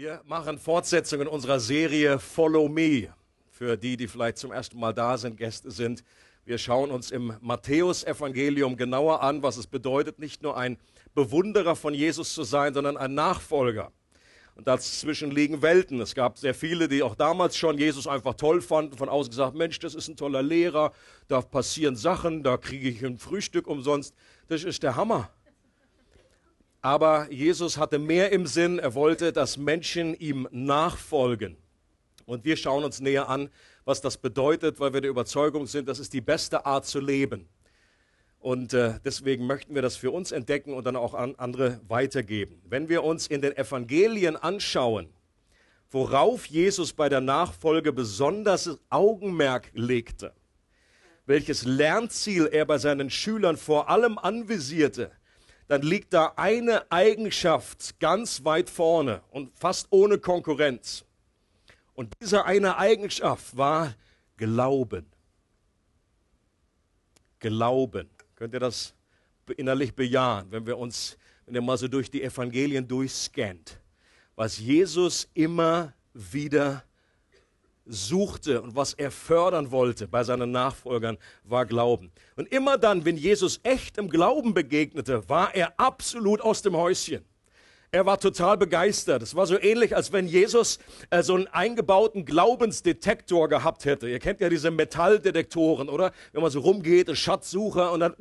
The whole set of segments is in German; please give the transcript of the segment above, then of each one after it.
Wir machen Fortsetzungen unserer Serie Follow Me. Für die, die vielleicht zum ersten Mal da sind, Gäste sind. Wir schauen uns im Matthäusevangelium genauer an, was es bedeutet, nicht nur ein Bewunderer von Jesus zu sein, sondern ein Nachfolger. Und dazwischen liegen Welten. Es gab sehr viele, die auch damals schon Jesus einfach toll fanden, von außen gesagt, Mensch, das ist ein toller Lehrer, da passieren Sachen, da kriege ich ein Frühstück umsonst. Das ist der Hammer. Aber Jesus hatte mehr im Sinn. Er wollte, dass Menschen ihm nachfolgen. Und wir schauen uns näher an, was das bedeutet, weil wir der Überzeugung sind, das ist die beste Art zu leben. Und äh, deswegen möchten wir das für uns entdecken und dann auch an andere weitergeben. Wenn wir uns in den Evangelien anschauen, worauf Jesus bei der Nachfolge besonders Augenmerk legte, welches Lernziel er bei seinen Schülern vor allem anvisierte, dann liegt da eine Eigenschaft ganz weit vorne und fast ohne Konkurrenz. Und diese eine Eigenschaft war Glauben. Glauben. Könnt ihr das innerlich bejahen, wenn wir uns, wenn ihr mal so durch die Evangelien durchscannt, was Jesus immer wieder suchte und was er fördern wollte bei seinen Nachfolgern, war Glauben. Und immer dann, wenn Jesus echtem Glauben begegnete, war er absolut aus dem Häuschen. Er war total begeistert. Es war so ähnlich, als wenn Jesus äh, so einen eingebauten Glaubensdetektor gehabt hätte. Ihr kennt ja diese Metalldetektoren, oder? Wenn man so rumgeht, ein Schatzsucher und dann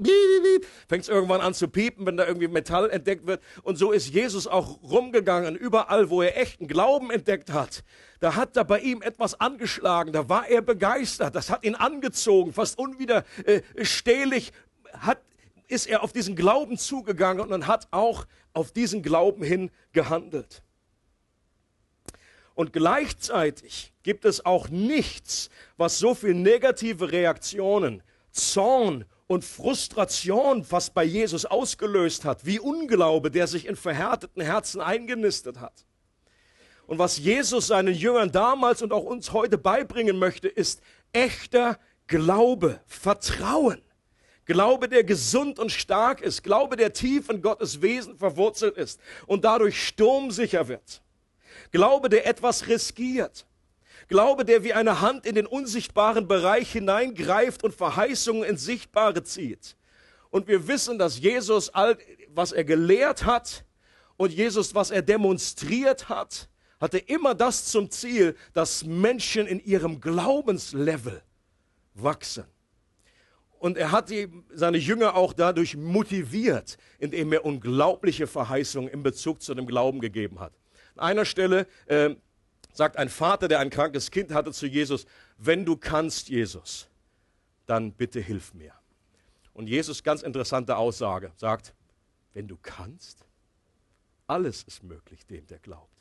fängt es irgendwann an zu piepen, wenn da irgendwie Metall entdeckt wird. Und so ist Jesus auch rumgegangen, überall, wo er echten Glauben entdeckt hat. Da hat da bei ihm etwas angeschlagen, da war er begeistert, das hat ihn angezogen, fast unwiderstehlich hat ist er auf diesen Glauben zugegangen und hat auch auf diesen Glauben hin gehandelt. Und gleichzeitig gibt es auch nichts, was so viel negative Reaktionen, Zorn und Frustration fast bei Jesus ausgelöst hat, wie Unglaube, der sich in verhärteten Herzen eingenistet hat. Und was Jesus seinen Jüngern damals und auch uns heute beibringen möchte, ist echter Glaube, Vertrauen. Glaube, der gesund und stark ist. Glaube, der tief in Gottes Wesen verwurzelt ist und dadurch sturmsicher wird. Glaube, der etwas riskiert. Glaube, der wie eine Hand in den unsichtbaren Bereich hineingreift und Verheißungen ins Sichtbare zieht. Und wir wissen, dass Jesus all, was er gelehrt hat und Jesus, was er demonstriert hat, hatte immer das zum Ziel, dass Menschen in ihrem Glaubenslevel wachsen. Und er hat die, seine Jünger auch dadurch motiviert, indem er unglaubliche Verheißungen in Bezug zu dem Glauben gegeben hat. An einer Stelle äh, sagt ein Vater, der ein krankes Kind hatte, zu Jesus, wenn du kannst, Jesus, dann bitte hilf mir. Und Jesus, ganz interessante Aussage, sagt, wenn du kannst, alles ist möglich dem, der glaubt.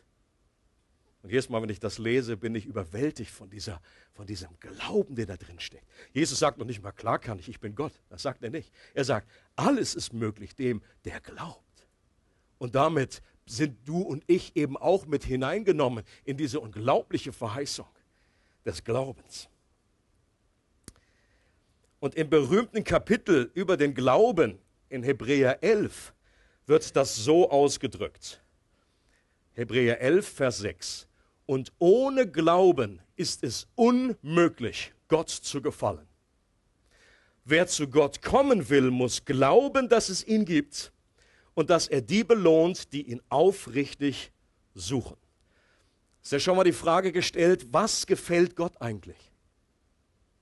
Und jedes Mal, wenn ich das lese, bin ich überwältigt von, dieser, von diesem Glauben, der da drin steckt. Jesus sagt noch nicht mal, klar kann ich, ich bin Gott. Das sagt er nicht. Er sagt, alles ist möglich dem, der glaubt. Und damit sind du und ich eben auch mit hineingenommen in diese unglaubliche Verheißung des Glaubens. Und im berühmten Kapitel über den Glauben in Hebräer 11 wird das so ausgedrückt. Hebräer 11, Vers 6. Und ohne Glauben ist es unmöglich, Gott zu gefallen. Wer zu Gott kommen will, muss glauben, dass es ihn gibt und dass er die belohnt, die ihn aufrichtig suchen. Ist ja schon mal die Frage gestellt, was gefällt Gott eigentlich?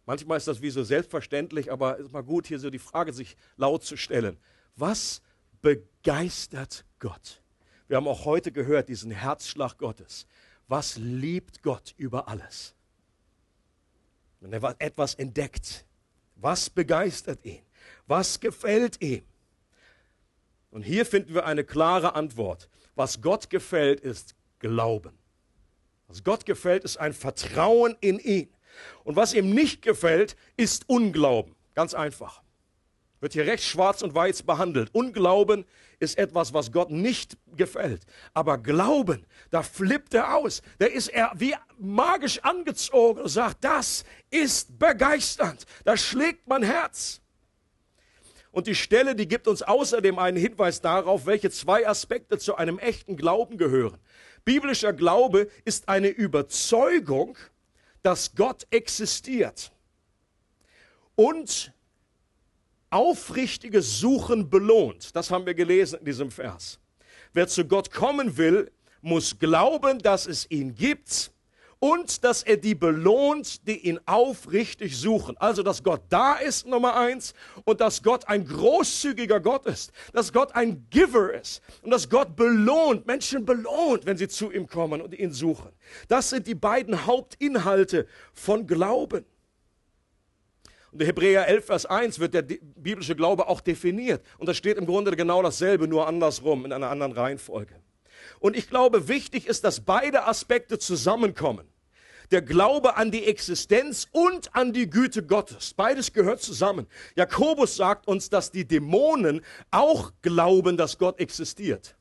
Manchmal ist das wie so selbstverständlich, aber es ist mal gut, hier so die Frage sich laut zu stellen. Was begeistert Gott? Wir haben auch heute gehört, diesen Herzschlag Gottes was liebt Gott über alles? Wenn er etwas entdeckt, was begeistert ihn? Was gefällt ihm? Und hier finden wir eine klare Antwort. Was Gott gefällt, ist Glauben. Was Gott gefällt, ist ein Vertrauen in ihn. Und was ihm nicht gefällt, ist Unglauben. Ganz einfach. Wird hier recht schwarz und weiß behandelt. Unglauben ist etwas, was Gott nicht gefällt. Aber Glauben, da flippt er aus. Da ist er wie magisch angezogen und sagt, das ist begeisternd. Da schlägt mein Herz. Und die Stelle, die gibt uns außerdem einen Hinweis darauf, welche zwei Aspekte zu einem echten Glauben gehören. Biblischer Glaube ist eine Überzeugung, dass Gott existiert und aufrichtiges Suchen belohnt. Das haben wir gelesen in diesem Vers. Wer zu Gott kommen will, muss glauben, dass es ihn gibt und dass er die belohnt, die ihn aufrichtig suchen. Also, dass Gott da ist, Nummer eins, und dass Gott ein großzügiger Gott ist, dass Gott ein Giver ist und dass Gott belohnt, Menschen belohnt, wenn sie zu ihm kommen und ihn suchen. Das sind die beiden Hauptinhalte von Glauben. Und Hebräer 11, Vers 1 wird der biblische Glaube auch definiert. Und da steht im Grunde genau dasselbe, nur andersrum, in einer anderen Reihenfolge. Und ich glaube, wichtig ist, dass beide Aspekte zusammenkommen. Der Glaube an die Existenz und an die Güte Gottes. Beides gehört zusammen. Jakobus sagt uns, dass die Dämonen auch glauben, dass Gott existiert.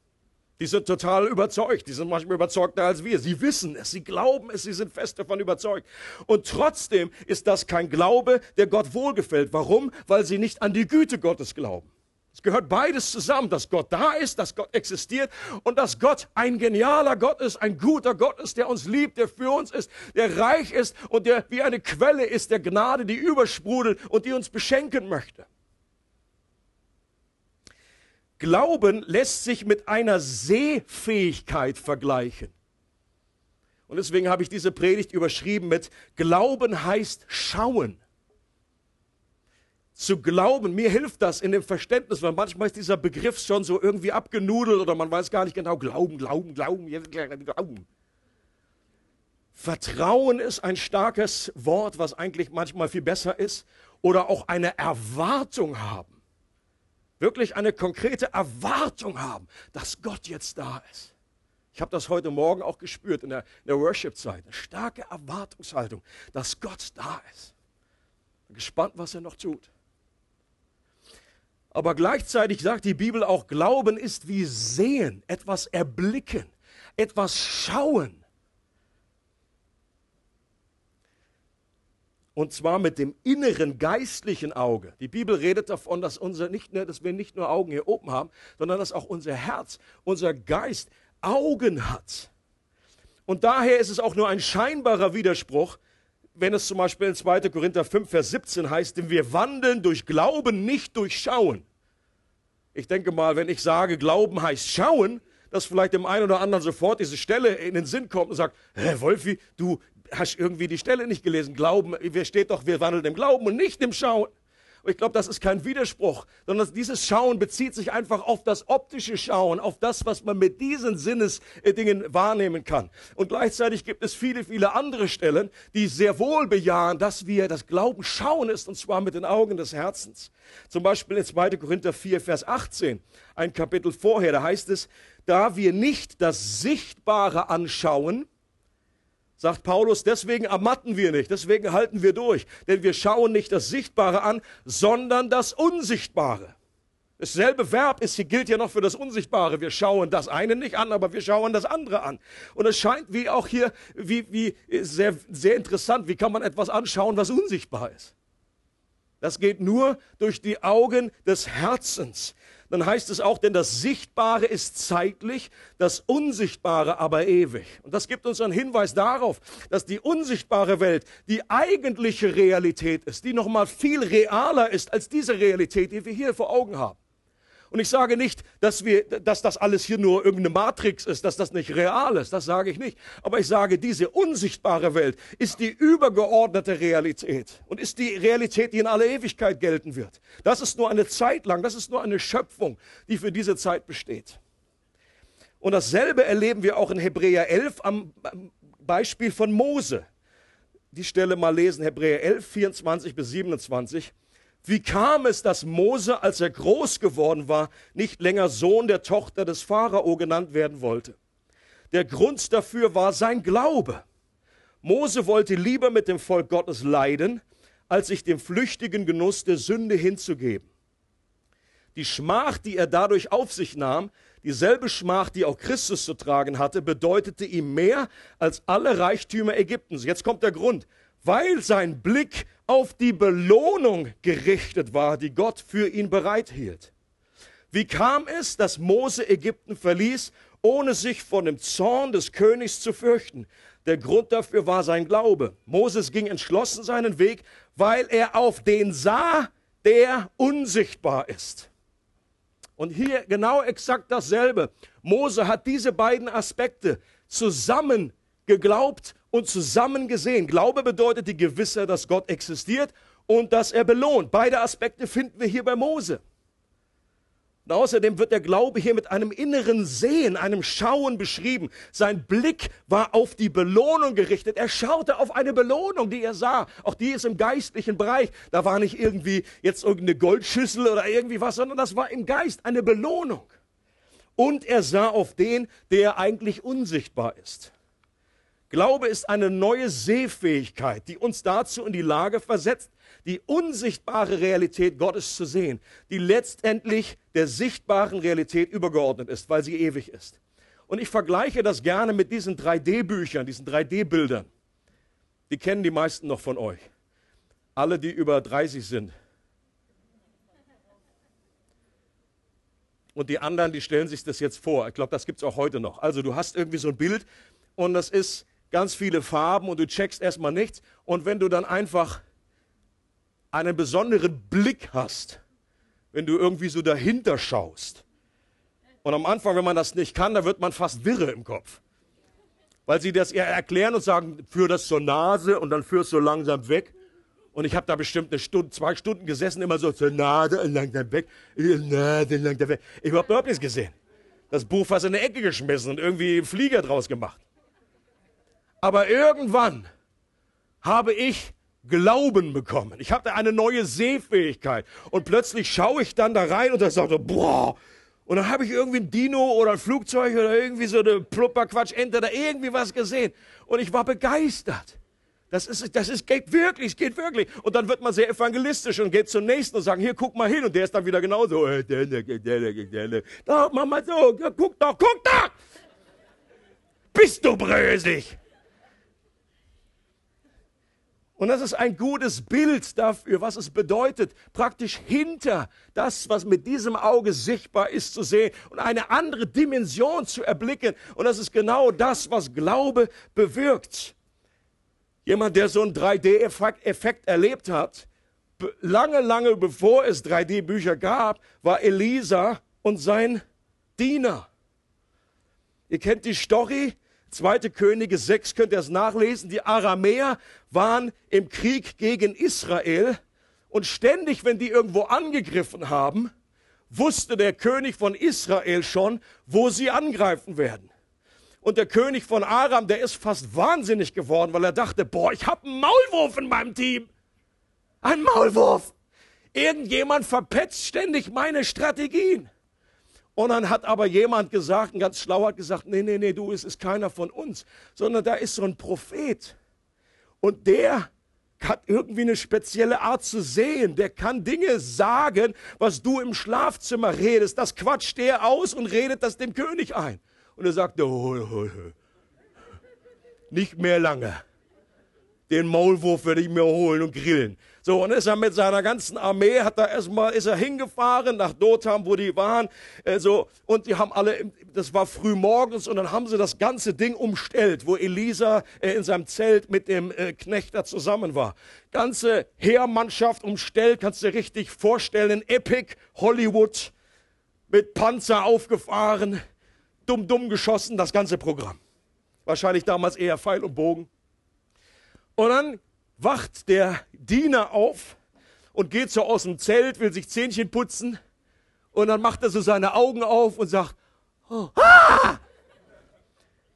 Die sind total überzeugt. Die sind manchmal überzeugter als wir. Sie wissen es, sie glauben es, sie sind fest davon überzeugt. Und trotzdem ist das kein Glaube, der Gott wohlgefällt. Warum? Weil sie nicht an die Güte Gottes glauben. Es gehört beides zusammen, dass Gott da ist, dass Gott existiert und dass Gott ein genialer Gott ist, ein guter Gott ist, der uns liebt, der für uns ist, der reich ist und der wie eine Quelle ist der Gnade, die übersprudelt und die uns beschenken möchte. Glauben lässt sich mit einer Sehfähigkeit vergleichen. Und deswegen habe ich diese Predigt überschrieben mit Glauben heißt schauen zu glauben. Mir hilft das in dem Verständnis, weil manchmal ist dieser Begriff schon so irgendwie abgenudelt oder man weiß gar nicht genau, glauben, glauben, glauben, glauben. Vertrauen ist ein starkes Wort, was eigentlich manchmal viel besser ist. Oder auch eine Erwartung haben. Wirklich eine konkrete Erwartung haben, dass Gott jetzt da ist. Ich habe das heute Morgen auch gespürt in der, der Worship-Zeit. Eine starke Erwartungshaltung, dass Gott da ist. Bin gespannt, was er noch tut. Aber gleichzeitig sagt die Bibel auch, Glauben ist wie sehen, etwas erblicken, etwas schauen. Und zwar mit dem inneren geistlichen Auge. Die Bibel redet davon, dass, unser nicht dass wir nicht nur Augen hier oben haben, sondern dass auch unser Herz, unser Geist Augen hat. Und daher ist es auch nur ein scheinbarer Widerspruch, wenn es zum Beispiel in 2. Korinther 5, Vers 17 heißt, denn wir wandeln durch Glauben, nicht durch Schauen. Ich denke mal, wenn ich sage, Glauben heißt Schauen, dass vielleicht dem einen oder anderen sofort diese Stelle in den Sinn kommt und sagt, Hä, Wolfi, du hast irgendwie die Stelle nicht gelesen. Glauben, wer steht doch, wir wandeln im Glauben und nicht im Schauen. Und ich glaube, das ist kein Widerspruch, sondern dieses Schauen bezieht sich einfach auf das optische Schauen, auf das, was man mit diesen Sinnesdingen wahrnehmen kann. Und gleichzeitig gibt es viele, viele andere Stellen, die sehr wohl bejahen, dass wir das Glauben schauen ist, und zwar mit den Augen des Herzens. Zum Beispiel in 2. Korinther 4, Vers 18, ein Kapitel vorher, da heißt es, da wir nicht das Sichtbare anschauen, sagt Paulus, deswegen ermatten wir nicht, deswegen halten wir durch, denn wir schauen nicht das Sichtbare an, sondern das Unsichtbare. Dasselbe Verb ist, hier gilt ja noch für das Unsichtbare. Wir schauen das eine nicht an, aber wir schauen das andere an. Und es scheint wie auch hier, wie, wie sehr, sehr interessant, wie kann man etwas anschauen, was unsichtbar ist. Das geht nur durch die Augen des Herzens dann heißt es auch, denn das Sichtbare ist zeitlich, das Unsichtbare aber ewig. Und das gibt uns einen Hinweis darauf, dass die unsichtbare Welt die eigentliche Realität ist, die nochmal viel realer ist als diese Realität, die wir hier vor Augen haben. Und ich sage nicht, dass, wir, dass das alles hier nur irgendeine Matrix ist, dass das nicht real ist, das sage ich nicht. Aber ich sage, diese unsichtbare Welt ist die übergeordnete Realität und ist die Realität, die in aller Ewigkeit gelten wird. Das ist nur eine Zeit lang, das ist nur eine Schöpfung, die für diese Zeit besteht. Und dasselbe erleben wir auch in Hebräer 11 am Beispiel von Mose. Die Stelle mal lesen, Hebräer 11, 24 bis 27. Wie kam es, dass Mose, als er groß geworden war, nicht länger Sohn der Tochter des Pharao genannt werden wollte? Der Grund dafür war sein Glaube. Mose wollte lieber mit dem Volk Gottes leiden, als sich dem flüchtigen Genuss der Sünde hinzugeben. Die Schmach, die er dadurch auf sich nahm, dieselbe Schmach, die auch Christus zu tragen hatte, bedeutete ihm mehr als alle Reichtümer Ägyptens. Jetzt kommt der Grund weil sein Blick auf die Belohnung gerichtet war, die Gott für ihn bereithielt. Wie kam es, dass Mose Ägypten verließ, ohne sich vor dem Zorn des Königs zu fürchten. Der Grund dafür war sein Glaube. Moses ging entschlossen seinen Weg, weil er auf den sah, der unsichtbar ist. Und hier genau exakt dasselbe. Mose hat diese beiden Aspekte zusammen geglaubt und zusammen gesehen. Glaube bedeutet die Gewissheit, dass Gott existiert und dass er belohnt. Beide Aspekte finden wir hier bei Mose. Und außerdem wird der Glaube hier mit einem inneren Sehen, einem Schauen beschrieben. Sein Blick war auf die Belohnung gerichtet. Er schaute auf eine Belohnung, die er sah. Auch die ist im geistlichen Bereich. Da war nicht irgendwie jetzt irgendeine Goldschüssel oder irgendwie was, sondern das war im Geist eine Belohnung. Und er sah auf den, der eigentlich unsichtbar ist. Glaube ist eine neue Sehfähigkeit, die uns dazu in die Lage versetzt, die unsichtbare Realität Gottes zu sehen, die letztendlich der sichtbaren Realität übergeordnet ist, weil sie ewig ist. Und ich vergleiche das gerne mit diesen 3D-Büchern, diesen 3D-Bildern. Die kennen die meisten noch von euch. Alle, die über 30 sind. Und die anderen, die stellen sich das jetzt vor. Ich glaube, das gibt es auch heute noch. Also du hast irgendwie so ein Bild und das ist ganz viele Farben und du checkst erstmal nichts. Und wenn du dann einfach einen besonderen Blick hast, wenn du irgendwie so dahinter schaust. Und am Anfang, wenn man das nicht kann, da wird man fast wirre im Kopf. Weil sie das eher erklären und sagen, führ das zur Nase und dann führst du langsam weg. Und ich habe da bestimmt eine Stunde, zwei Stunden gesessen, immer so zur Nase und langsam weg, Nase langsam weg. Ich habe überhaupt nichts gesehen. Das Buch fast in eine Ecke geschmissen und irgendwie einen Flieger draus gemacht. Aber irgendwann habe ich Glauben bekommen. Ich hatte eine neue Sehfähigkeit. Und plötzlich schaue ich dann da rein und da sagte, boah. Und dann habe ich irgendwie ein Dino oder ein Flugzeug oder irgendwie so eine Plupperquatsch-Ente da irgendwie was gesehen. Und ich war begeistert. Das ist, das ist, geht wirklich, es geht wirklich. Und dann wird man sehr evangelistisch und geht zum nächsten und sagt, hier, guck mal hin. Und der ist dann wieder genauso. Da, mach mal so, guck doch, guck doch! Bist du brösig? Und das ist ein gutes Bild dafür, was es bedeutet, praktisch hinter das, was mit diesem Auge sichtbar ist, zu sehen und eine andere Dimension zu erblicken. Und das ist genau das, was Glaube bewirkt. Jemand, der so einen 3D-Effekt erlebt hat, lange, lange bevor es 3D-Bücher gab, war Elisa und sein Diener. Ihr kennt die Story, Zweite Könige 6 könnt ihr es nachlesen. Die Aramäer waren im Krieg gegen Israel und ständig, wenn die irgendwo angegriffen haben, wusste der König von Israel schon, wo sie angreifen werden. Und der König von Aram, der ist fast wahnsinnig geworden, weil er dachte, boah, ich habe einen Maulwurf in meinem Team. Ein Maulwurf. Irgendjemand verpetzt ständig meine Strategien. Und dann hat aber jemand gesagt, ein ganz schlauer hat gesagt, nee, nee, nee, du, es ist keiner von uns, sondern da ist so ein Prophet. Und der hat irgendwie eine spezielle Art zu sehen. Der kann Dinge sagen, was du im Schlafzimmer redest. Das quatscht der aus und redet das dem König ein. Und er sagt, oh, oh, oh. nicht mehr lange. Den Maulwurf werde ich mir holen und grillen. So, und ist er mit seiner ganzen Armee, hat er erstmal, ist er hingefahren nach Dotham, wo die waren, äh, so, und die haben alle, das war früh morgens, und dann haben sie das ganze Ding umstellt, wo Elisa äh, in seinem Zelt mit dem äh, Knecht da zusammen war. Ganze Heermannschaft umstellt, kannst du dir richtig vorstellen, Epic Hollywood, mit Panzer aufgefahren, dumm, dumm geschossen, das ganze Programm. Wahrscheinlich damals eher Pfeil und Bogen. Und dann wacht der Diener auf und geht so aus dem Zelt, will sich Zähnchen putzen. Und dann macht er so seine Augen auf und sagt, oh, ah!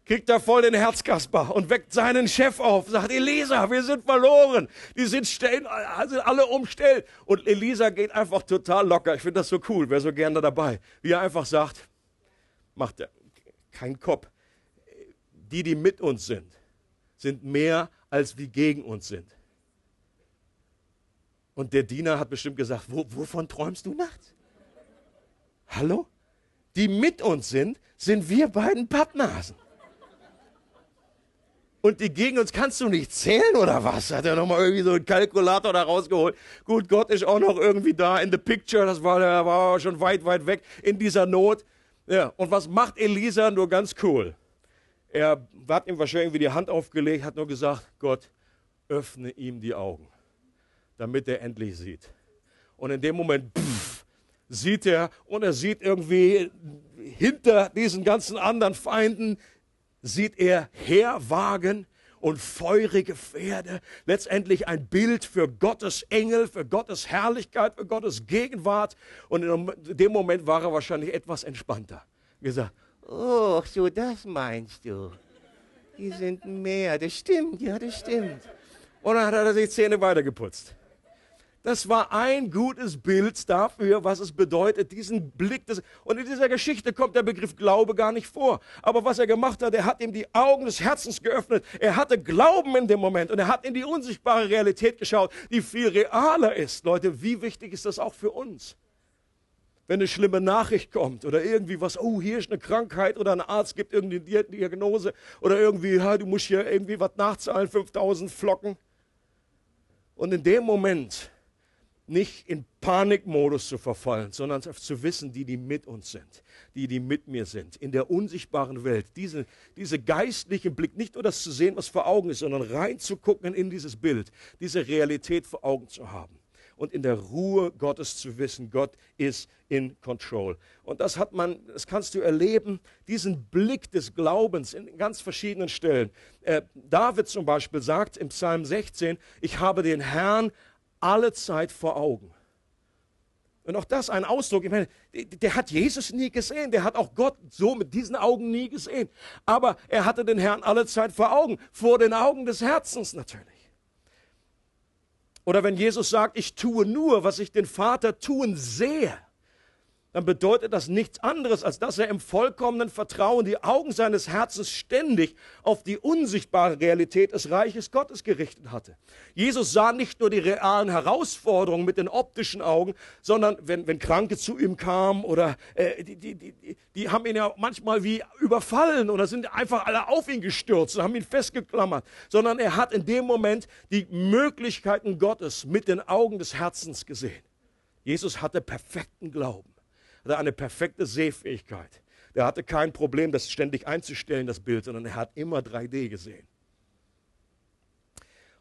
kriegt er voll den Herzkasper und weckt seinen Chef auf, sagt, Elisa, wir sind verloren. Die sind, stellen, sind alle umstellt. Und Elisa geht einfach total locker. Ich finde das so cool, wäre so gerne dabei. Wie er einfach sagt, macht er kein Kopf. Die, die mit uns sind, sind mehr als die gegen uns sind. Und der Diener hat bestimmt gesagt, Wo, wovon träumst du nachts? Hallo? Die mit uns sind, sind wir beiden Pappnasen. Und die gegen uns kannst du nicht zählen oder was? Hat er nochmal irgendwie so einen Kalkulator da rausgeholt. Gut, Gott ist auch noch irgendwie da in the picture. Das war, der war schon weit, weit weg in dieser Not. Ja, und was macht Elisa nur ganz cool? Er hat ihm wahrscheinlich irgendwie die Hand aufgelegt, hat nur gesagt, Gott, öffne ihm die Augen, damit er endlich sieht. Und in dem Moment pff, sieht er und er sieht irgendwie hinter diesen ganzen anderen Feinden, sieht er Heerwagen und feurige Pferde. Letztendlich ein Bild für Gottes Engel, für Gottes Herrlichkeit, für Gottes Gegenwart. Und in dem Moment war er wahrscheinlich etwas entspannter. Gesagt, oh, so das meinst du. Die sind mehr, das stimmt, ja, das stimmt. Und dann hat er sich Zähne weitergeputzt. Das war ein gutes Bild dafür, was es bedeutet, diesen Blick. Des, und in dieser Geschichte kommt der Begriff Glaube gar nicht vor. Aber was er gemacht hat, er hat ihm die Augen des Herzens geöffnet. Er hatte Glauben in dem Moment und er hat in die unsichtbare Realität geschaut, die viel realer ist. Leute, wie wichtig ist das auch für uns? Wenn eine schlimme Nachricht kommt oder irgendwie was, oh, hier ist eine Krankheit oder ein Arzt gibt irgendeine Diagnose oder irgendwie, ja, du musst hier irgendwie was nachzahlen, 5000 Flocken. Und in dem Moment nicht in Panikmodus zu verfallen, sondern zu wissen, die, die mit uns sind, die, die mit mir sind, in der unsichtbaren Welt, diese, diese geistliche Blick, nicht nur das zu sehen, was vor Augen ist, sondern reinzugucken in dieses Bild, diese Realität vor Augen zu haben und in der Ruhe Gottes zu wissen, Gott ist in Control. Und das hat man, das kannst du erleben, diesen Blick des Glaubens in ganz verschiedenen Stellen. Äh, David zum Beispiel sagt im Psalm 16, ich habe den Herrn alle Zeit vor Augen. Und auch das ein Ausdruck, ich meine, der hat Jesus nie gesehen, der hat auch Gott so mit diesen Augen nie gesehen. Aber er hatte den Herrn alle Zeit vor Augen, vor den Augen des Herzens natürlich. Oder wenn Jesus sagt, ich tue nur, was ich den Vater tun sehe dann bedeutet das nichts anderes, als dass er im vollkommenen Vertrauen die Augen seines Herzens ständig auf die unsichtbare Realität des Reiches Gottes gerichtet hatte. Jesus sah nicht nur die realen Herausforderungen mit den optischen Augen, sondern wenn, wenn Kranke zu ihm kamen oder äh, die, die, die, die haben ihn ja manchmal wie überfallen oder sind einfach alle auf ihn gestürzt und haben ihn festgeklammert, sondern er hat in dem Moment die Möglichkeiten Gottes mit den Augen des Herzens gesehen. Jesus hatte perfekten Glauben hatte eine perfekte Sehfähigkeit. Der hatte kein Problem, das ständig einzustellen, das Bild, sondern er hat immer 3D gesehen.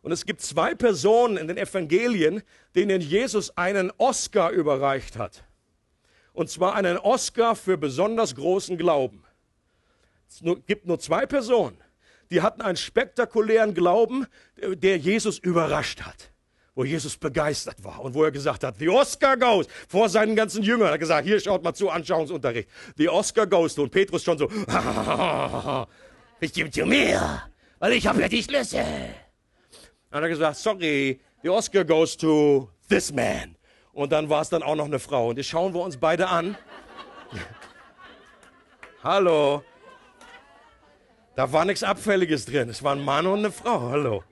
Und es gibt zwei Personen in den Evangelien, denen Jesus einen Oscar überreicht hat. Und zwar einen Oscar für besonders großen Glauben. Es gibt nur zwei Personen, die hatten einen spektakulären Glauben, der Jesus überrascht hat wo Jesus begeistert war und wo er gesagt hat, the Oscar goes, vor seinen ganzen Jüngern, er hat gesagt, hier schaut mal zu, Anschauungsunterricht, the Oscar goes, und Petrus schon so, bestimmt zu mir, weil ich habe ja die Schlüssel. Dann hat er gesagt, sorry, the Oscar goes to this man. Und dann war es dann auch noch eine Frau. Und jetzt schauen wir uns beide an. Hallo. Da war nichts Abfälliges drin. Es war ein Mann und eine Frau. Hallo.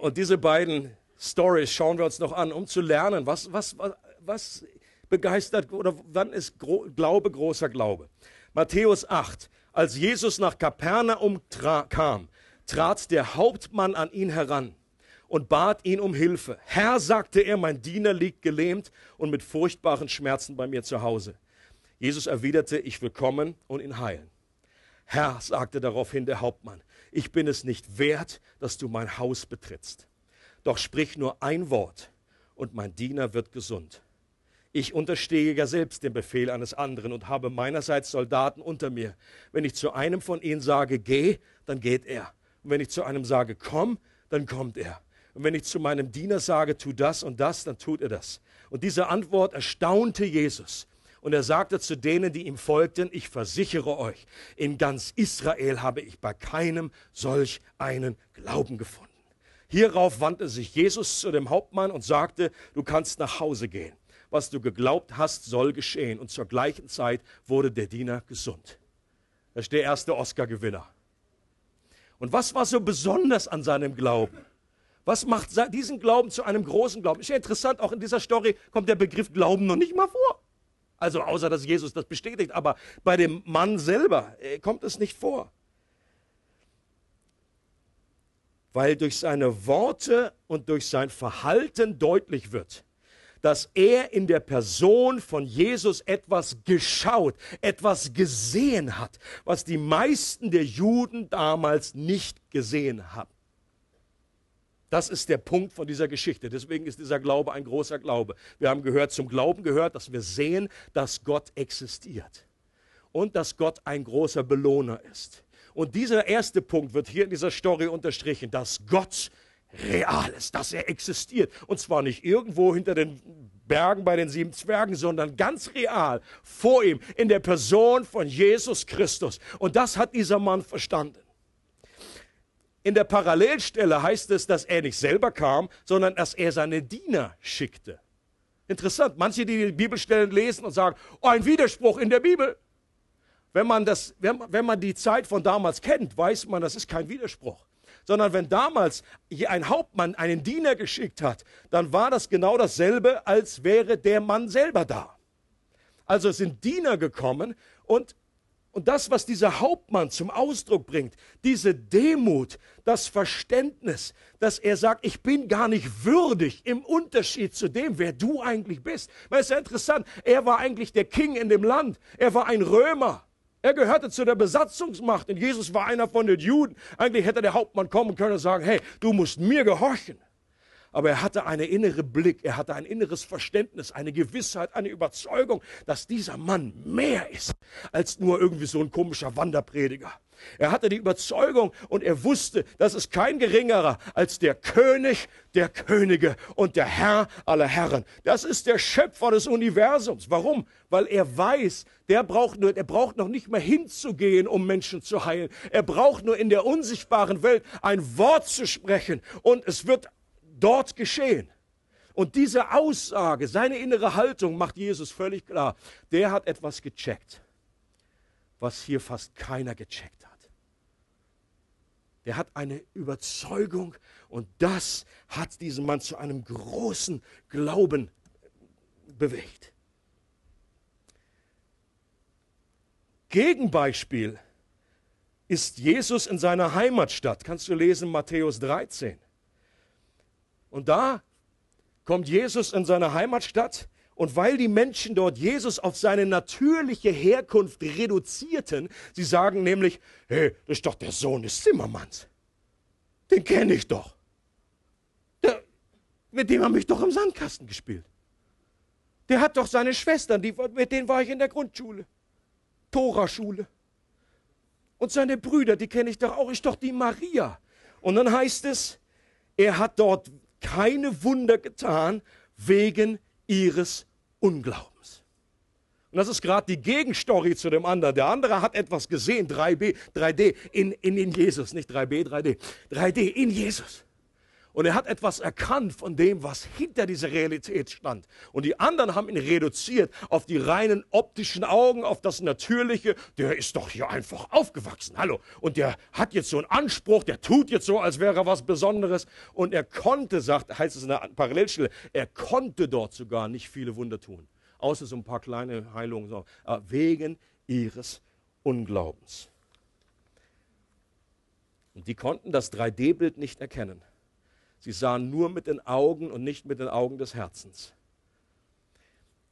Und diese beiden Stories schauen wir uns noch an, um zu lernen, was, was, was, begeistert oder wann ist Gro Glaube großer Glaube. Matthäus 8. Als Jesus nach Kapernaum tra kam, trat der Hauptmann an ihn heran und bat ihn um Hilfe. Herr, sagte er, mein Diener liegt gelähmt und mit furchtbaren Schmerzen bei mir zu Hause. Jesus erwiderte, ich will kommen und ihn heilen. Herr, sagte daraufhin der Hauptmann, ich bin es nicht wert, dass du mein Haus betrittst. Doch sprich nur ein Wort und mein Diener wird gesund. Ich unterstehe ja selbst dem Befehl eines anderen und habe meinerseits Soldaten unter mir. Wenn ich zu einem von ihnen sage, geh, dann geht er. Und wenn ich zu einem sage, komm, dann kommt er. Und wenn ich zu meinem Diener sage, tu das und das, dann tut er das. Und diese Antwort erstaunte Jesus. Und er sagte zu denen, die ihm folgten, ich versichere euch, in ganz Israel habe ich bei keinem solch einen Glauben gefunden. Hierauf wandte sich Jesus zu dem Hauptmann und sagte, du kannst nach Hause gehen. Was du geglaubt hast, soll geschehen. Und zur gleichen Zeit wurde der Diener gesund. Das ist der erste Oscar-Gewinner. Und was war so besonders an seinem Glauben? Was macht diesen Glauben zu einem großen Glauben? Ist ja interessant, auch in dieser Story kommt der Begriff Glauben noch nicht mal vor. Also außer dass Jesus das bestätigt, aber bei dem Mann selber äh, kommt es nicht vor. Weil durch seine Worte und durch sein Verhalten deutlich wird, dass er in der Person von Jesus etwas geschaut, etwas gesehen hat, was die meisten der Juden damals nicht gesehen haben. Das ist der Punkt von dieser Geschichte. Deswegen ist dieser Glaube ein großer Glaube. Wir haben gehört, zum Glauben gehört, dass wir sehen, dass Gott existiert und dass Gott ein großer Belohner ist. Und dieser erste Punkt wird hier in dieser Story unterstrichen, dass Gott real ist, dass er existiert. Und zwar nicht irgendwo hinter den Bergen bei den sieben Zwergen, sondern ganz real vor ihm in der Person von Jesus Christus. Und das hat dieser Mann verstanden. In der Parallelstelle heißt es, dass er nicht selber kam, sondern dass er seine Diener schickte. Interessant, manche, die die Bibelstellen lesen und sagen, oh, ein Widerspruch in der Bibel. Wenn man, das, wenn, wenn man die Zeit von damals kennt, weiß man, das ist kein Widerspruch. Sondern wenn damals ein Hauptmann einen Diener geschickt hat, dann war das genau dasselbe, als wäre der Mann selber da. Also sind Diener gekommen und und das, was dieser Hauptmann zum Ausdruck bringt, diese Demut, das Verständnis, dass er sagt, ich bin gar nicht würdig im Unterschied zu dem, wer du eigentlich bist. Weil es ist ja interessant, er war eigentlich der King in dem Land. Er war ein Römer. Er gehörte zu der Besatzungsmacht und Jesus war einer von den Juden. Eigentlich hätte der Hauptmann kommen können und sagen, hey, du musst mir gehorchen aber er hatte einen inneren Blick, er hatte ein inneres Verständnis, eine Gewissheit, eine Überzeugung, dass dieser Mann mehr ist als nur irgendwie so ein komischer Wanderprediger. Er hatte die Überzeugung und er wusste, das ist kein geringerer als der König der Könige und der Herr aller Herren. Das ist der Schöpfer des Universums. Warum? Weil er weiß, der braucht nur, er braucht noch nicht mehr hinzugehen, um Menschen zu heilen. Er braucht nur in der unsichtbaren Welt ein Wort zu sprechen und es wird dort geschehen. Und diese Aussage, seine innere Haltung macht Jesus völlig klar. Der hat etwas gecheckt, was hier fast keiner gecheckt hat. Der hat eine Überzeugung und das hat diesen Mann zu einem großen Glauben bewegt. Gegenbeispiel ist Jesus in seiner Heimatstadt. Kannst du lesen Matthäus 13. Und da kommt Jesus in seine Heimatstadt und weil die Menschen dort Jesus auf seine natürliche Herkunft reduzierten, sie sagen nämlich, hey, das ist doch der Sohn des Zimmermanns. Den kenne ich doch. Der, mit dem habe ich doch im Sandkasten gespielt. Der hat doch seine Schwestern, die, mit denen war ich in der Grundschule. Tora-Schule. Und seine Brüder, die kenne ich doch auch, ist doch die Maria. Und dann heißt es, er hat dort keine Wunder getan wegen ihres Unglaubens. Und das ist gerade die Gegenstory zu dem anderen. Der andere hat etwas gesehen, 3B, 3D in, in, in Jesus, nicht 3B, 3D, 3D in Jesus. Und er hat etwas erkannt von dem, was hinter dieser Realität stand. Und die anderen haben ihn reduziert auf die reinen optischen Augen, auf das Natürliche. Der ist doch hier einfach aufgewachsen. Hallo. Und der hat jetzt so einen Anspruch, der tut jetzt so, als wäre er was Besonderes. Und er konnte, sagt, heißt es in der Parallelstelle, er konnte dort sogar nicht viele Wunder tun. Außer so ein paar kleine Heilungen. Wegen ihres Unglaubens. Und die konnten das 3D-Bild nicht erkennen. Sie sahen nur mit den Augen und nicht mit den Augen des Herzens.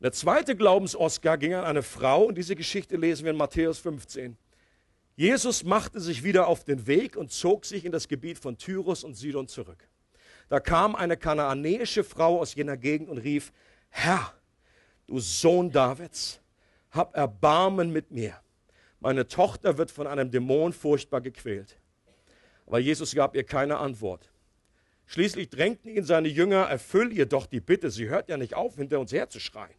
Der zweite Glaubens-Oscar ging an eine Frau und diese Geschichte lesen wir in Matthäus 15. Jesus machte sich wieder auf den Weg und zog sich in das Gebiet von Tyrus und Sidon zurück. Da kam eine kanaanäische Frau aus jener Gegend und rief, Herr, du Sohn Davids, hab Erbarmen mit mir. Meine Tochter wird von einem Dämon furchtbar gequält. Aber Jesus gab ihr keine Antwort. Schließlich drängten ihn seine Jünger, erfüll ihr doch die Bitte, sie hört ja nicht auf, hinter uns herzuschreien.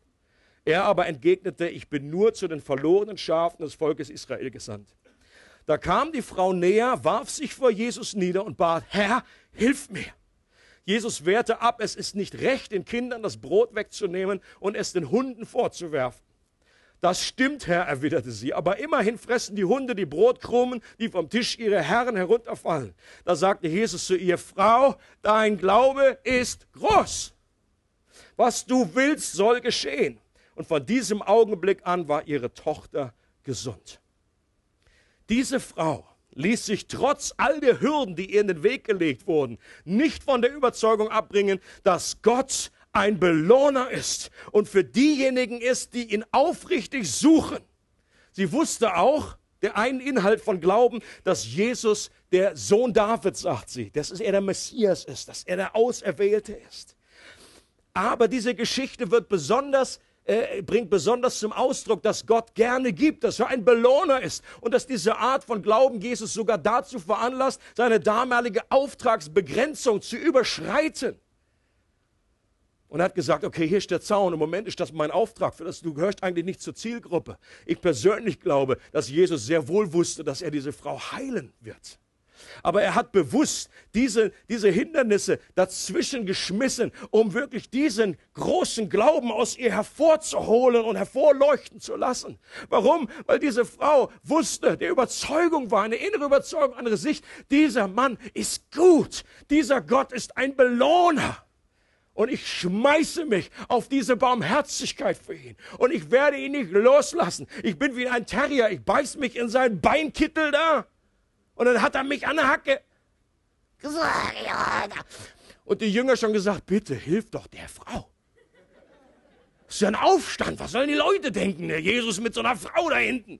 Er aber entgegnete, ich bin nur zu den verlorenen Schafen des Volkes Israel gesandt. Da kam die Frau näher, warf sich vor Jesus nieder und bat, Herr, hilf mir. Jesus wehrte ab, es ist nicht recht, den Kindern das Brot wegzunehmen und es den Hunden vorzuwerfen. Das stimmt, Herr, erwiderte sie, aber immerhin fressen die Hunde die Brotkrumen, die vom Tisch ihrer Herren herunterfallen. Da sagte Jesus zu ihr, Frau, dein Glaube ist groß. Was du willst, soll geschehen. Und von diesem Augenblick an war ihre Tochter gesund. Diese Frau ließ sich trotz all der Hürden, die ihr in den Weg gelegt wurden, nicht von der Überzeugung abbringen, dass Gott ein Belohner ist und für diejenigen ist, die ihn aufrichtig suchen. Sie wusste auch, der einen Inhalt von Glauben, dass Jesus der Sohn Davids, sagt sie, dass er der Messias ist, dass er der Auserwählte ist. Aber diese Geschichte wird besonders äh, bringt besonders zum Ausdruck, dass Gott gerne gibt, dass er ein Belohner ist und dass diese Art von Glauben Jesus sogar dazu veranlasst, seine damalige Auftragsbegrenzung zu überschreiten. Und er hat gesagt, okay, hier ist der Zaun, im Moment ist das mein Auftrag, für das du gehörst eigentlich nicht zur Zielgruppe. Ich persönlich glaube, dass Jesus sehr wohl wusste, dass er diese Frau heilen wird. Aber er hat bewusst diese, diese Hindernisse dazwischen geschmissen, um wirklich diesen großen Glauben aus ihr hervorzuholen und hervorleuchten zu lassen. Warum? Weil diese Frau wusste, der Überzeugung war, eine innere Überzeugung, andere Sicht, dieser Mann ist gut, dieser Gott ist ein Belohner. Und ich schmeiße mich auf diese Barmherzigkeit für ihn. Und ich werde ihn nicht loslassen. Ich bin wie ein Terrier. Ich beiß mich in seinen Beinkittel da. Und dann hat er mich an der Hacke. Und die Jünger schon gesagt, bitte hilf doch der Frau. Das ist ja ein Aufstand. Was sollen die Leute denken? Der Jesus mit so einer Frau da hinten.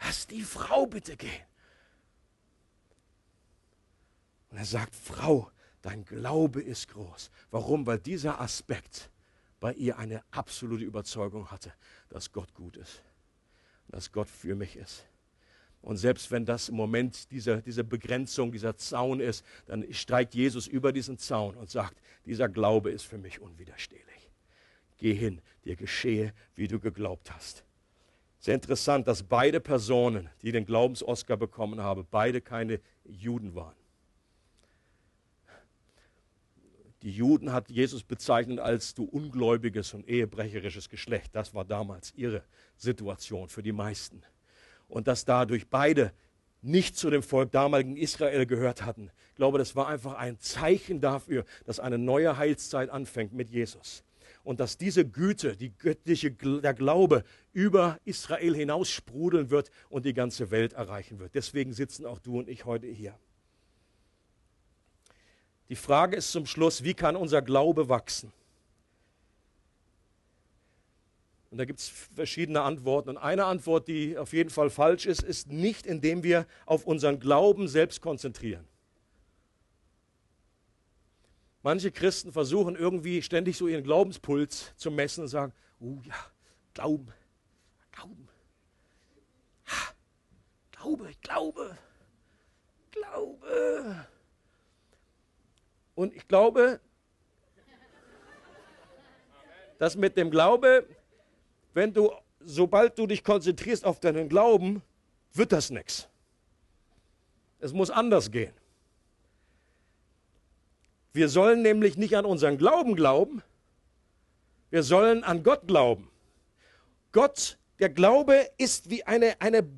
Lass die Frau bitte gehen. Und er sagt, Frau, dein Glaube ist groß. Warum? Weil dieser Aspekt bei ihr eine absolute Überzeugung hatte, dass Gott gut ist, dass Gott für mich ist. Und selbst wenn das im Moment diese, diese Begrenzung, dieser Zaun ist, dann steigt Jesus über diesen Zaun und sagt, dieser Glaube ist für mich unwiderstehlich. Geh hin, dir geschehe, wie du geglaubt hast. Sehr interessant, dass beide Personen, die den Glaubens-Oscar bekommen haben, beide keine Juden waren. Die Juden hat Jesus bezeichnet als du ungläubiges und ehebrecherisches Geschlecht. Das war damals ihre Situation für die meisten. Und dass dadurch beide nicht zu dem Volk damaligen Israel gehört hatten. Ich glaube, das war einfach ein Zeichen dafür, dass eine neue Heilszeit anfängt mit Jesus. Und dass diese Güte, die göttliche, der Glaube über Israel hinaus sprudeln wird und die ganze Welt erreichen wird. Deswegen sitzen auch du und ich heute hier. Die Frage ist zum Schluss, wie kann unser Glaube wachsen? Und da gibt es verschiedene Antworten. Und eine Antwort, die auf jeden Fall falsch ist, ist nicht, indem wir auf unseren Glauben selbst konzentrieren. Manche Christen versuchen irgendwie ständig so ihren Glaubenspuls zu messen und sagen, oh ja, Glauben, Glauben, ha, Glaube, glaube, Glaube. Und ich glaube, dass mit dem Glaube, wenn du, sobald du dich konzentrierst auf deinen Glauben, wird das nichts. Es muss anders gehen. Wir sollen nämlich nicht an unseren Glauben glauben, wir sollen an Gott glauben. Gott, der Glaube ist wie eine, eine,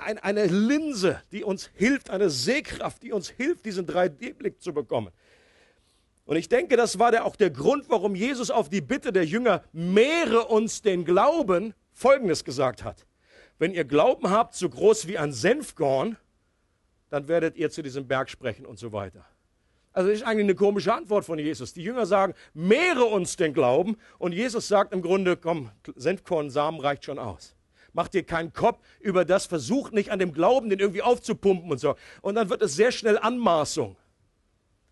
eine, eine Linse, die uns hilft, eine Sehkraft, die uns hilft, diesen 3D-Blick zu bekommen. Und ich denke, das war der, auch der Grund, warum Jesus auf die Bitte der Jünger, mehre uns den Glauben, Folgendes gesagt hat. Wenn ihr Glauben habt, so groß wie ein Senfkorn, dann werdet ihr zu diesem Berg sprechen und so weiter. Also das ist eigentlich eine komische Antwort von Jesus. Die Jünger sagen, mehre uns den Glauben. Und Jesus sagt im Grunde, komm, Senfkorn, Samen reicht schon aus. Macht dir keinen Kopf über das, versucht nicht an dem Glauben, den irgendwie aufzupumpen und so. Und dann wird es sehr schnell Anmaßung.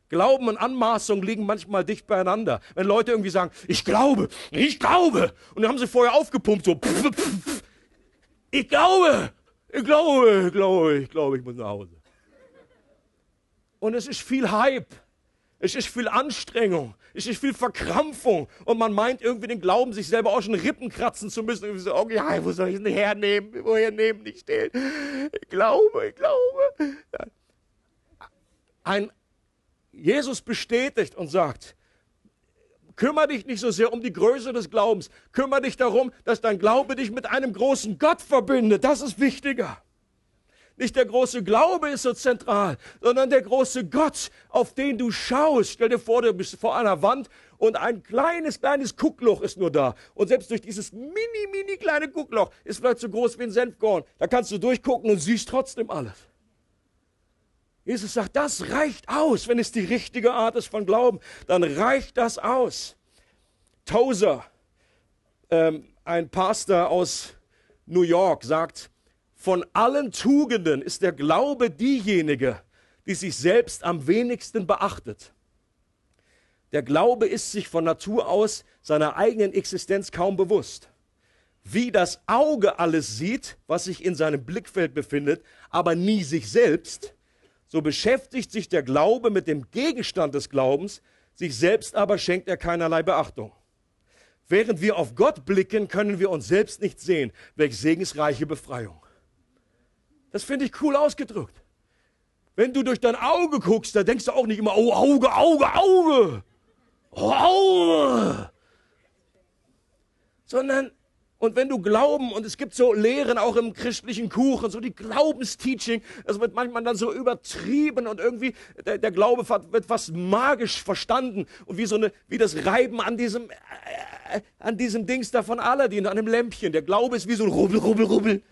Glauben und Anmaßung liegen manchmal dicht beieinander. Wenn Leute irgendwie sagen, ich glaube, ich glaube, und dann haben sie vorher aufgepumpt, so, pff, pff, ich glaube, ich glaube, ich glaube, ich glaube, ich muss nach Hause. Und es ist viel Hype. Es ist viel Anstrengung. Es ist viel Verkrampfung. Und man meint irgendwie den Glauben, sich selber auch schon Rippen kratzen zu müssen. Und so, oh wo soll ich denn hernehmen? Woher nehmen, nicht stehen? Ich glaube, ich glaube. Ein Jesus bestätigt und sagt, kümmere dich nicht so sehr um die Größe des Glaubens, kümmere dich darum, dass dein Glaube dich mit einem großen Gott verbindet. Das ist wichtiger. Nicht der große Glaube ist so zentral, sondern der große Gott, auf den du schaust. Stell dir vor, du bist vor einer Wand und ein kleines, kleines Guckloch ist nur da. Und selbst durch dieses mini, mini kleine Guckloch ist vielleicht so groß wie ein Senfkorn. Da kannst du durchgucken und siehst trotzdem alles. Jesus sagt, das reicht aus, wenn es die richtige Art ist von Glauben, dann reicht das aus. Tozer, ähm, ein Pastor aus New York, sagt, von allen Tugenden ist der Glaube diejenige, die sich selbst am wenigsten beachtet. Der Glaube ist sich von Natur aus seiner eigenen Existenz kaum bewusst. Wie das Auge alles sieht, was sich in seinem Blickfeld befindet, aber nie sich selbst, so beschäftigt sich der Glaube mit dem Gegenstand des Glaubens, sich selbst aber schenkt er keinerlei Beachtung. Während wir auf Gott blicken, können wir uns selbst nicht sehen. Welch segensreiche Befreiung. Das finde ich cool ausgedrückt. Wenn du durch dein Auge guckst, da denkst du auch nicht immer, oh Auge, Auge, Auge. Oh Auge. Sondern und wenn du Glauben, und es gibt so Lehren auch im christlichen Kuchen, so die Glaubensteaching, das wird manchmal dann so übertrieben und irgendwie der, der Glaube wird fast magisch verstanden und wie so eine, wie das Reiben an diesem, äh, an diesem Dings da von Aladdin, an dem Lämpchen. Der Glaube ist wie so ein Rubbel, Rubbel, Rubbel.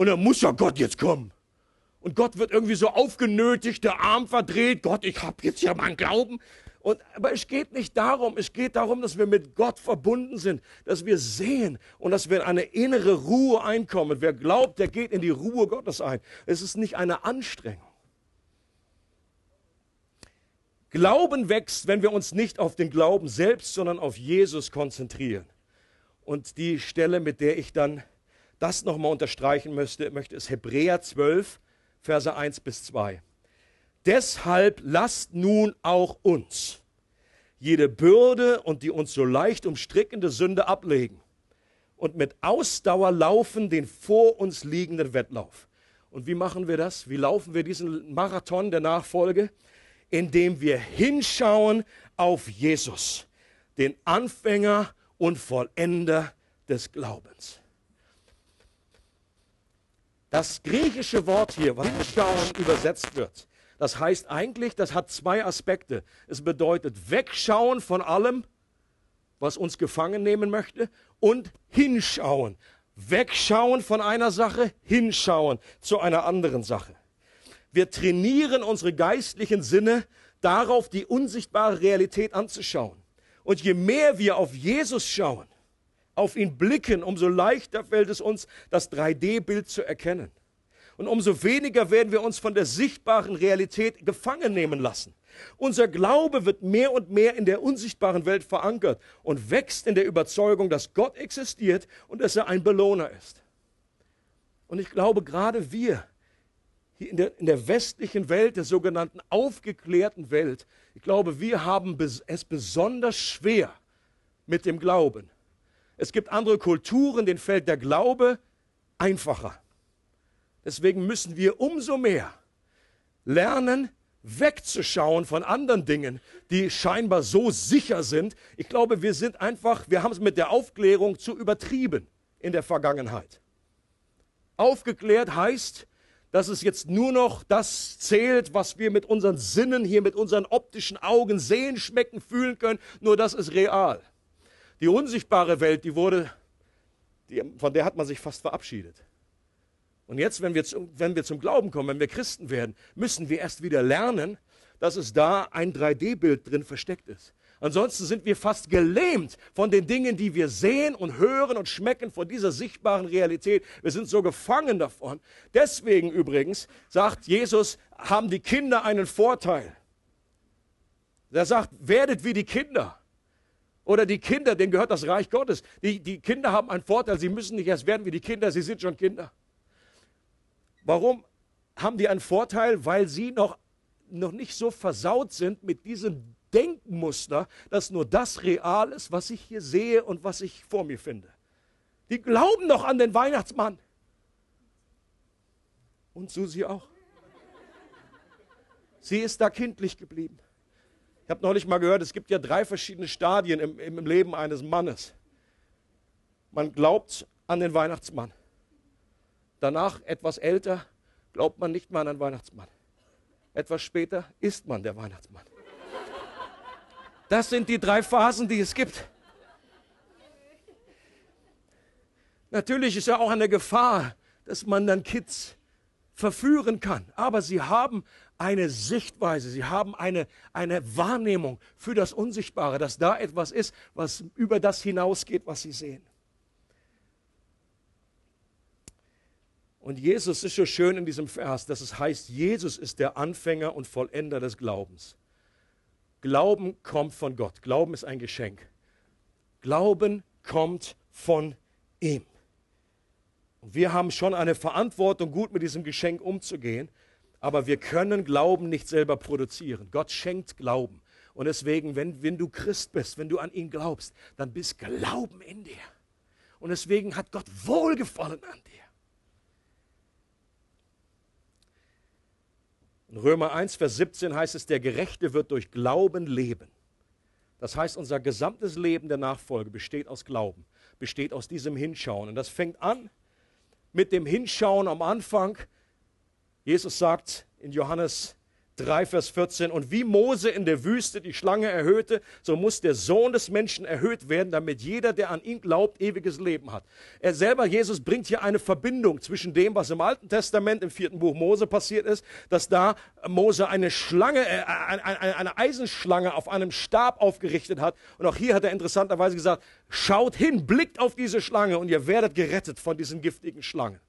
Und dann muss ja Gott jetzt kommen. Und Gott wird irgendwie so aufgenötigt, der Arm verdreht. Gott, ich habe jetzt ja meinen Glauben. Und, aber es geht nicht darum, es geht darum, dass wir mit Gott verbunden sind, dass wir sehen und dass wir in eine innere Ruhe einkommen. Wer glaubt, der geht in die Ruhe Gottes ein. Es ist nicht eine Anstrengung. Glauben wächst, wenn wir uns nicht auf den Glauben selbst, sondern auf Jesus konzentrieren. Und die Stelle, mit der ich dann das nochmal unterstreichen möchte, möchte ist Hebräer 12, Verse 1 bis 2. Deshalb lasst nun auch uns jede Bürde und die uns so leicht umstrickende Sünde ablegen und mit Ausdauer laufen den vor uns liegenden Wettlauf. Und wie machen wir das? Wie laufen wir diesen Marathon der Nachfolge? Indem wir hinschauen auf Jesus, den Anfänger und Vollender des Glaubens. Das griechische Wort hier, was hinschauen übersetzt wird, das heißt eigentlich, das hat zwei Aspekte. Es bedeutet wegschauen von allem, was uns gefangen nehmen möchte und hinschauen. Wegschauen von einer Sache, hinschauen zu einer anderen Sache. Wir trainieren unsere geistlichen Sinne darauf, die unsichtbare Realität anzuschauen. Und je mehr wir auf Jesus schauen, auf ihn blicken, umso leichter fällt es uns, das 3D-Bild zu erkennen. Und umso weniger werden wir uns von der sichtbaren Realität gefangen nehmen lassen. Unser Glaube wird mehr und mehr in der unsichtbaren Welt verankert und wächst in der Überzeugung, dass Gott existiert und dass er ein Belohner ist. Und ich glaube, gerade wir hier in der, in der westlichen Welt, der sogenannten aufgeklärten Welt, ich glaube, wir haben es besonders schwer mit dem Glauben. Es gibt andere Kulturen, denen fällt der Glaube einfacher. Deswegen müssen wir umso mehr lernen, wegzuschauen von anderen Dingen, die scheinbar so sicher sind. Ich glaube, wir sind einfach, wir haben es mit der Aufklärung zu übertrieben in der Vergangenheit. Aufgeklärt heißt, dass es jetzt nur noch das zählt, was wir mit unseren Sinnen hier, mit unseren optischen Augen sehen, schmecken, fühlen können. Nur das ist real. Die unsichtbare Welt, die wurde, die, von der hat man sich fast verabschiedet. Und jetzt, wenn wir, zum, wenn wir zum Glauben kommen, wenn wir Christen werden, müssen wir erst wieder lernen, dass es da ein 3D-Bild drin versteckt ist. Ansonsten sind wir fast gelähmt von den Dingen, die wir sehen und hören und schmecken von dieser sichtbaren Realität. Wir sind so gefangen davon. Deswegen übrigens sagt Jesus, haben die Kinder einen Vorteil. Er sagt, werdet wie die Kinder. Oder die Kinder, denen gehört das Reich Gottes. Die, die Kinder haben einen Vorteil, sie müssen nicht erst werden wie die Kinder, sie sind schon Kinder. Warum haben die einen Vorteil? Weil sie noch, noch nicht so versaut sind mit diesem Denkmuster, dass nur das real ist, was ich hier sehe und was ich vor mir finde. Die glauben doch an den Weihnachtsmann. Und Susi auch. Sie ist da kindlich geblieben. Ich habe neulich mal gehört, es gibt ja drei verschiedene Stadien im, im Leben eines Mannes. Man glaubt an den Weihnachtsmann. Danach, etwas älter, glaubt man nicht mehr an einen Weihnachtsmann. Etwas später ist man der Weihnachtsmann. Das sind die drei Phasen, die es gibt. Natürlich ist ja auch eine Gefahr, dass man dann Kids verführen kann. Aber sie haben eine Sichtweise, sie haben eine, eine Wahrnehmung für das Unsichtbare, dass da etwas ist, was über das hinausgeht, was sie sehen. Und Jesus ist so schön in diesem Vers, dass es heißt, Jesus ist der Anfänger und Vollender des Glaubens. Glauben kommt von Gott. Glauben ist ein Geschenk. Glauben kommt von ihm. Und wir haben schon eine Verantwortung, gut mit diesem Geschenk umzugehen, aber wir können Glauben nicht selber produzieren. Gott schenkt Glauben. Und deswegen, wenn, wenn du Christ bist, wenn du an ihn glaubst, dann bist Glauben in dir. Und deswegen hat Gott Wohlgefallen an dir. In Römer 1, Vers 17 heißt es, der Gerechte wird durch Glauben leben. Das heißt, unser gesamtes Leben der Nachfolge besteht aus Glauben, besteht aus diesem Hinschauen. Und das fängt an mit dem Hinschauen am Anfang. Jesus sagt in Johannes 3, Vers 14. Und wie Mose in der Wüste die Schlange erhöhte, so muss der Sohn des Menschen erhöht werden, damit jeder, der an ihn glaubt, ewiges Leben hat. Er selber, Jesus, bringt hier eine Verbindung zwischen dem, was im Alten Testament im vierten Buch Mose passiert ist, dass da Mose eine Schlange, äh, eine, Eisenschlange auf einem Stab aufgerichtet hat. Und auch hier hat er interessanterweise gesagt, schaut hin, blickt auf diese Schlange und ihr werdet gerettet von diesen giftigen Schlangen.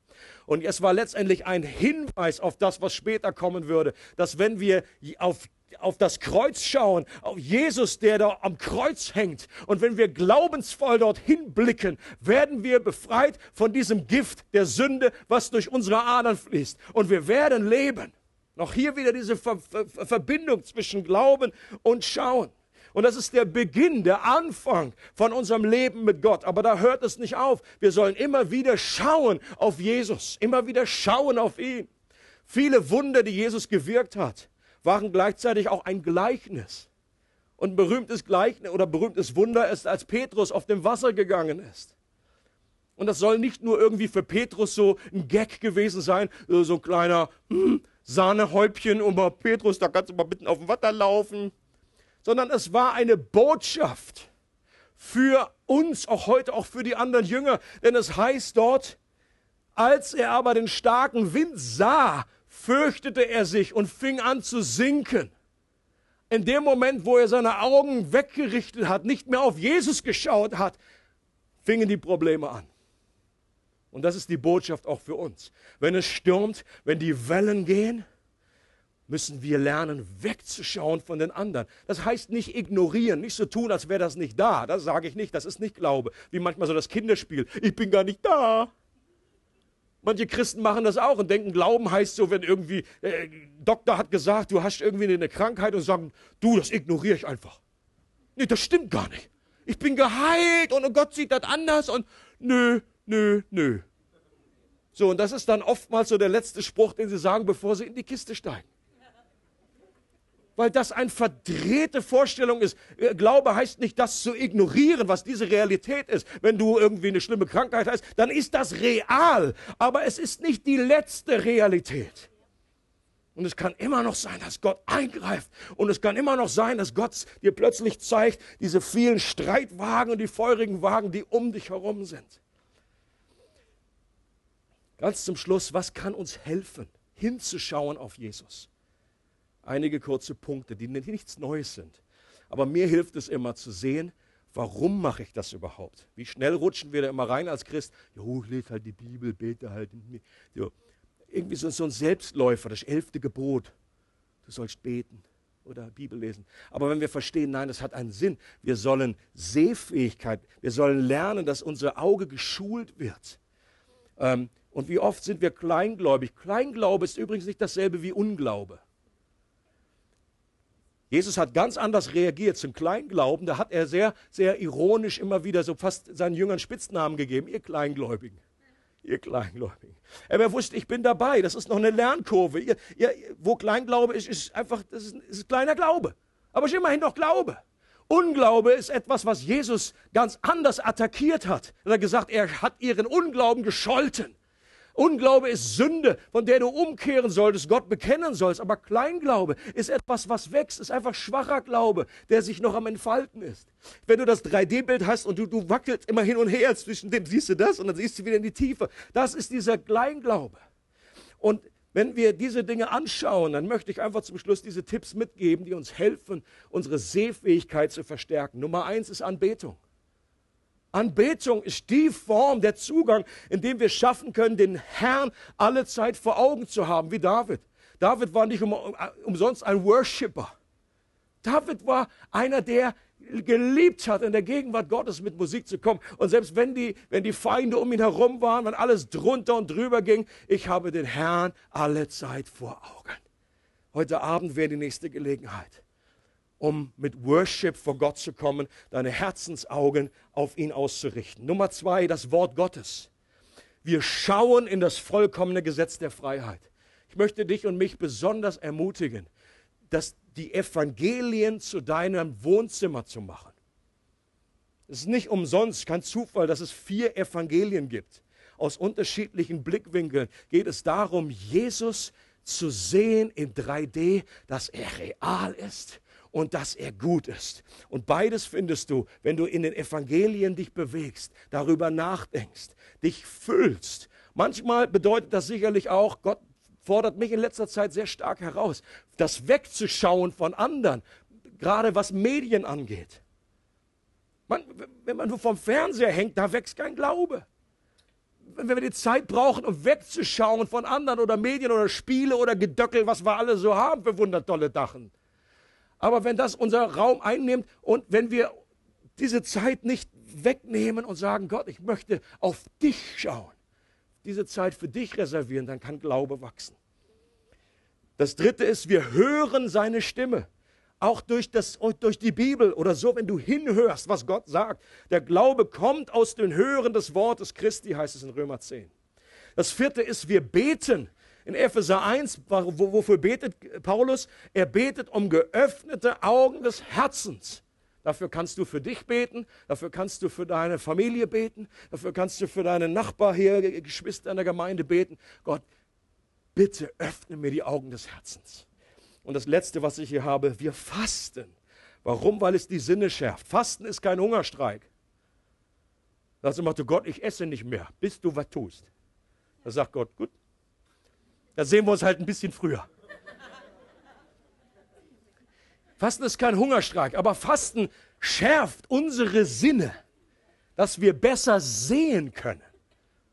Und es war letztendlich ein Hinweis auf das, was später kommen würde, dass wenn wir auf auf das Kreuz schauen, auf Jesus, der da am Kreuz hängt. Und wenn wir glaubensvoll dorthin blicken, werden wir befreit von diesem Gift der Sünde, was durch unsere Adern fließt. Und wir werden leben. Noch hier wieder diese Ver Ver Verbindung zwischen Glauben und Schauen. Und das ist der Beginn, der Anfang von unserem Leben mit Gott. Aber da hört es nicht auf. Wir sollen immer wieder schauen auf Jesus, immer wieder schauen auf ihn. Viele Wunder, die Jesus gewirkt hat, waren gleichzeitig auch ein Gleichnis. Und berühmtes Gleichnis oder berühmtes Wunder ist, als Petrus auf dem Wasser gegangen ist. Und das soll nicht nur irgendwie für Petrus so ein Gag gewesen sein, so ein kleiner hm, Sahnehäubchen, und Petrus, da kannst du mal mitten auf dem Wasser laufen sondern es war eine Botschaft für uns, auch heute, auch für die anderen Jünger. Denn es heißt dort, als er aber den starken Wind sah, fürchtete er sich und fing an zu sinken. In dem Moment, wo er seine Augen weggerichtet hat, nicht mehr auf Jesus geschaut hat, fingen die Probleme an. Und das ist die Botschaft auch für uns. Wenn es stürmt, wenn die Wellen gehen, müssen wir lernen, wegzuschauen von den anderen. Das heißt nicht ignorieren, nicht so tun, als wäre das nicht da. Das sage ich nicht, das ist nicht Glaube. Wie manchmal so das Kinderspiel. Ich bin gar nicht da. Manche Christen machen das auch und denken, Glauben heißt so, wenn irgendwie äh, Doktor hat gesagt, du hast irgendwie eine Krankheit und sagen, du, das ignoriere ich einfach. Nee, das stimmt gar nicht. Ich bin geheilt und Gott sieht das anders und nö, nö, nö. So, und das ist dann oftmals so der letzte Spruch, den sie sagen, bevor sie in die Kiste steigen weil das eine verdrehte Vorstellung ist. Äh, Glaube heißt nicht, das zu ignorieren, was diese Realität ist. Wenn du irgendwie eine schlimme Krankheit hast, dann ist das real, aber es ist nicht die letzte Realität. Und es kann immer noch sein, dass Gott eingreift. Und es kann immer noch sein, dass Gott dir plötzlich zeigt, diese vielen Streitwagen und die feurigen Wagen, die um dich herum sind. Ganz zum Schluss, was kann uns helfen, hinzuschauen auf Jesus? Einige kurze Punkte, die nichts Neues sind. Aber mir hilft es immer zu sehen, warum mache ich das überhaupt? Wie schnell rutschen wir da immer rein als Christ? Jo, ich lese halt die Bibel, bete halt. Jo. Irgendwie so, so ein Selbstläufer, das elfte Gebot. Du sollst beten oder Bibel lesen. Aber wenn wir verstehen, nein, das hat einen Sinn. Wir sollen Sehfähigkeit, wir sollen lernen, dass unser Auge geschult wird. Ähm, und wie oft sind wir kleingläubig? Kleinglaube ist übrigens nicht dasselbe wie Unglaube. Jesus hat ganz anders reagiert zum Kleinglauben. Da hat er sehr, sehr ironisch immer wieder so fast seinen Jüngern Spitznamen gegeben. Ihr Kleingläubigen. Ihr Kleingläubigen. Er wusste, ich bin dabei. Das ist noch eine Lernkurve. Ihr, ihr, wo Kleinglaube ist, ist einfach, das ist, ist kleiner Glaube. Aber es ist immerhin noch Glaube. Unglaube ist etwas, was Jesus ganz anders attackiert hat. Er hat gesagt, er hat ihren Unglauben gescholten. Unglaube ist Sünde, von der du umkehren solltest, Gott bekennen sollst. Aber Kleinglaube ist etwas, was wächst, ist einfach schwacher Glaube, der sich noch am Entfalten ist. Wenn du das 3D-Bild hast und du, du wackelst immer hin und her zwischen dem, siehst du das und dann siehst du wieder in die Tiefe. Das ist dieser Kleinglaube. Und wenn wir diese Dinge anschauen, dann möchte ich einfach zum Schluss diese Tipps mitgeben, die uns helfen, unsere Sehfähigkeit zu verstärken. Nummer eins ist Anbetung. Anbetung ist die Form, der Zugang, in dem wir schaffen können, den Herrn alle Zeit vor Augen zu haben, wie David. David war nicht um, umsonst ein Worshipper. David war einer, der geliebt hat, in der Gegenwart Gottes mit Musik zu kommen. Und selbst wenn die, wenn die Feinde um ihn herum waren, wenn alles drunter und drüber ging, ich habe den Herrn alle Zeit vor Augen. Heute Abend wäre die nächste Gelegenheit, um mit Worship vor Gott zu kommen, deine Herzensaugen auf ihn auszurichten. Nummer zwei, das Wort Gottes. Wir schauen in das vollkommene Gesetz der Freiheit. Ich möchte dich und mich besonders ermutigen, dass die Evangelien zu deinem Wohnzimmer zu machen. Es ist nicht umsonst, kein Zufall, dass es vier Evangelien gibt. Aus unterschiedlichen Blickwinkeln geht es darum, Jesus zu sehen in 3D, dass er real ist und dass er gut ist. Und beides findest du, wenn du in den Evangelien dich bewegst, darüber nachdenkst, dich fühlst. Manchmal bedeutet das sicherlich auch, Gott fordert mich in letzter Zeit sehr stark heraus, das wegzuschauen von anderen, gerade was Medien angeht. Man, wenn man nur vom Fernseher hängt, da wächst kein Glaube. Wenn wir die Zeit brauchen, um wegzuschauen von anderen oder Medien oder Spiele oder Gedöckel, was wir alle so haben für wundertolle Dachen. Aber wenn das unser Raum einnimmt und wenn wir diese Zeit nicht wegnehmen und sagen, Gott, ich möchte auf dich schauen, diese Zeit für dich reservieren, dann kann Glaube wachsen. Das dritte ist, wir hören seine Stimme. Auch durch, das, durch die Bibel oder so, wenn du hinhörst, was Gott sagt. Der Glaube kommt aus dem Hören des Wortes Christi, heißt es in Römer 10. Das vierte ist, wir beten. In Epheser 1, wofür betet Paulus? Er betet um geöffnete Augen des Herzens. Dafür kannst du für dich beten, dafür kannst du für deine Familie beten, dafür kannst du für deine Nachbar hier, Geschwister in der Gemeinde beten. Gott, bitte öffne mir die Augen des Herzens. Und das Letzte, was ich hier habe, wir fasten. Warum? Weil es die Sinne schärft. Fasten ist kein Hungerstreik. Da sagt du, Gott, ich esse nicht mehr, bis du was tust. Da sagt Gott, gut, da sehen wir uns halt ein bisschen früher. Fasten ist kein Hungerstreik, aber Fasten schärft unsere Sinne, dass wir besser sehen können.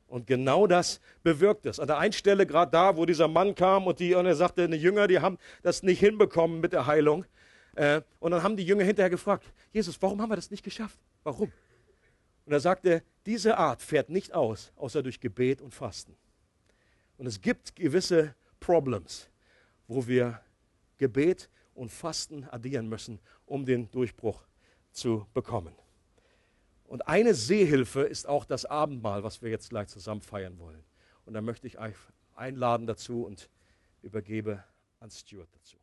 Und genau das bewirkt es. An der einen Stelle, gerade da, wo dieser Mann kam und, die, und er sagte, die Jünger, die haben das nicht hinbekommen mit der Heilung. Äh, und dann haben die Jünger hinterher gefragt, Jesus, warum haben wir das nicht geschafft? Warum? Und er sagte, diese Art fährt nicht aus, außer durch Gebet und Fasten. Und es gibt gewisse Problems, wo wir Gebet und Fasten addieren müssen, um den Durchbruch zu bekommen. Und eine Sehhilfe ist auch das Abendmahl, was wir jetzt gleich zusammen feiern wollen. Und da möchte ich euch einladen dazu und übergebe an Stuart dazu.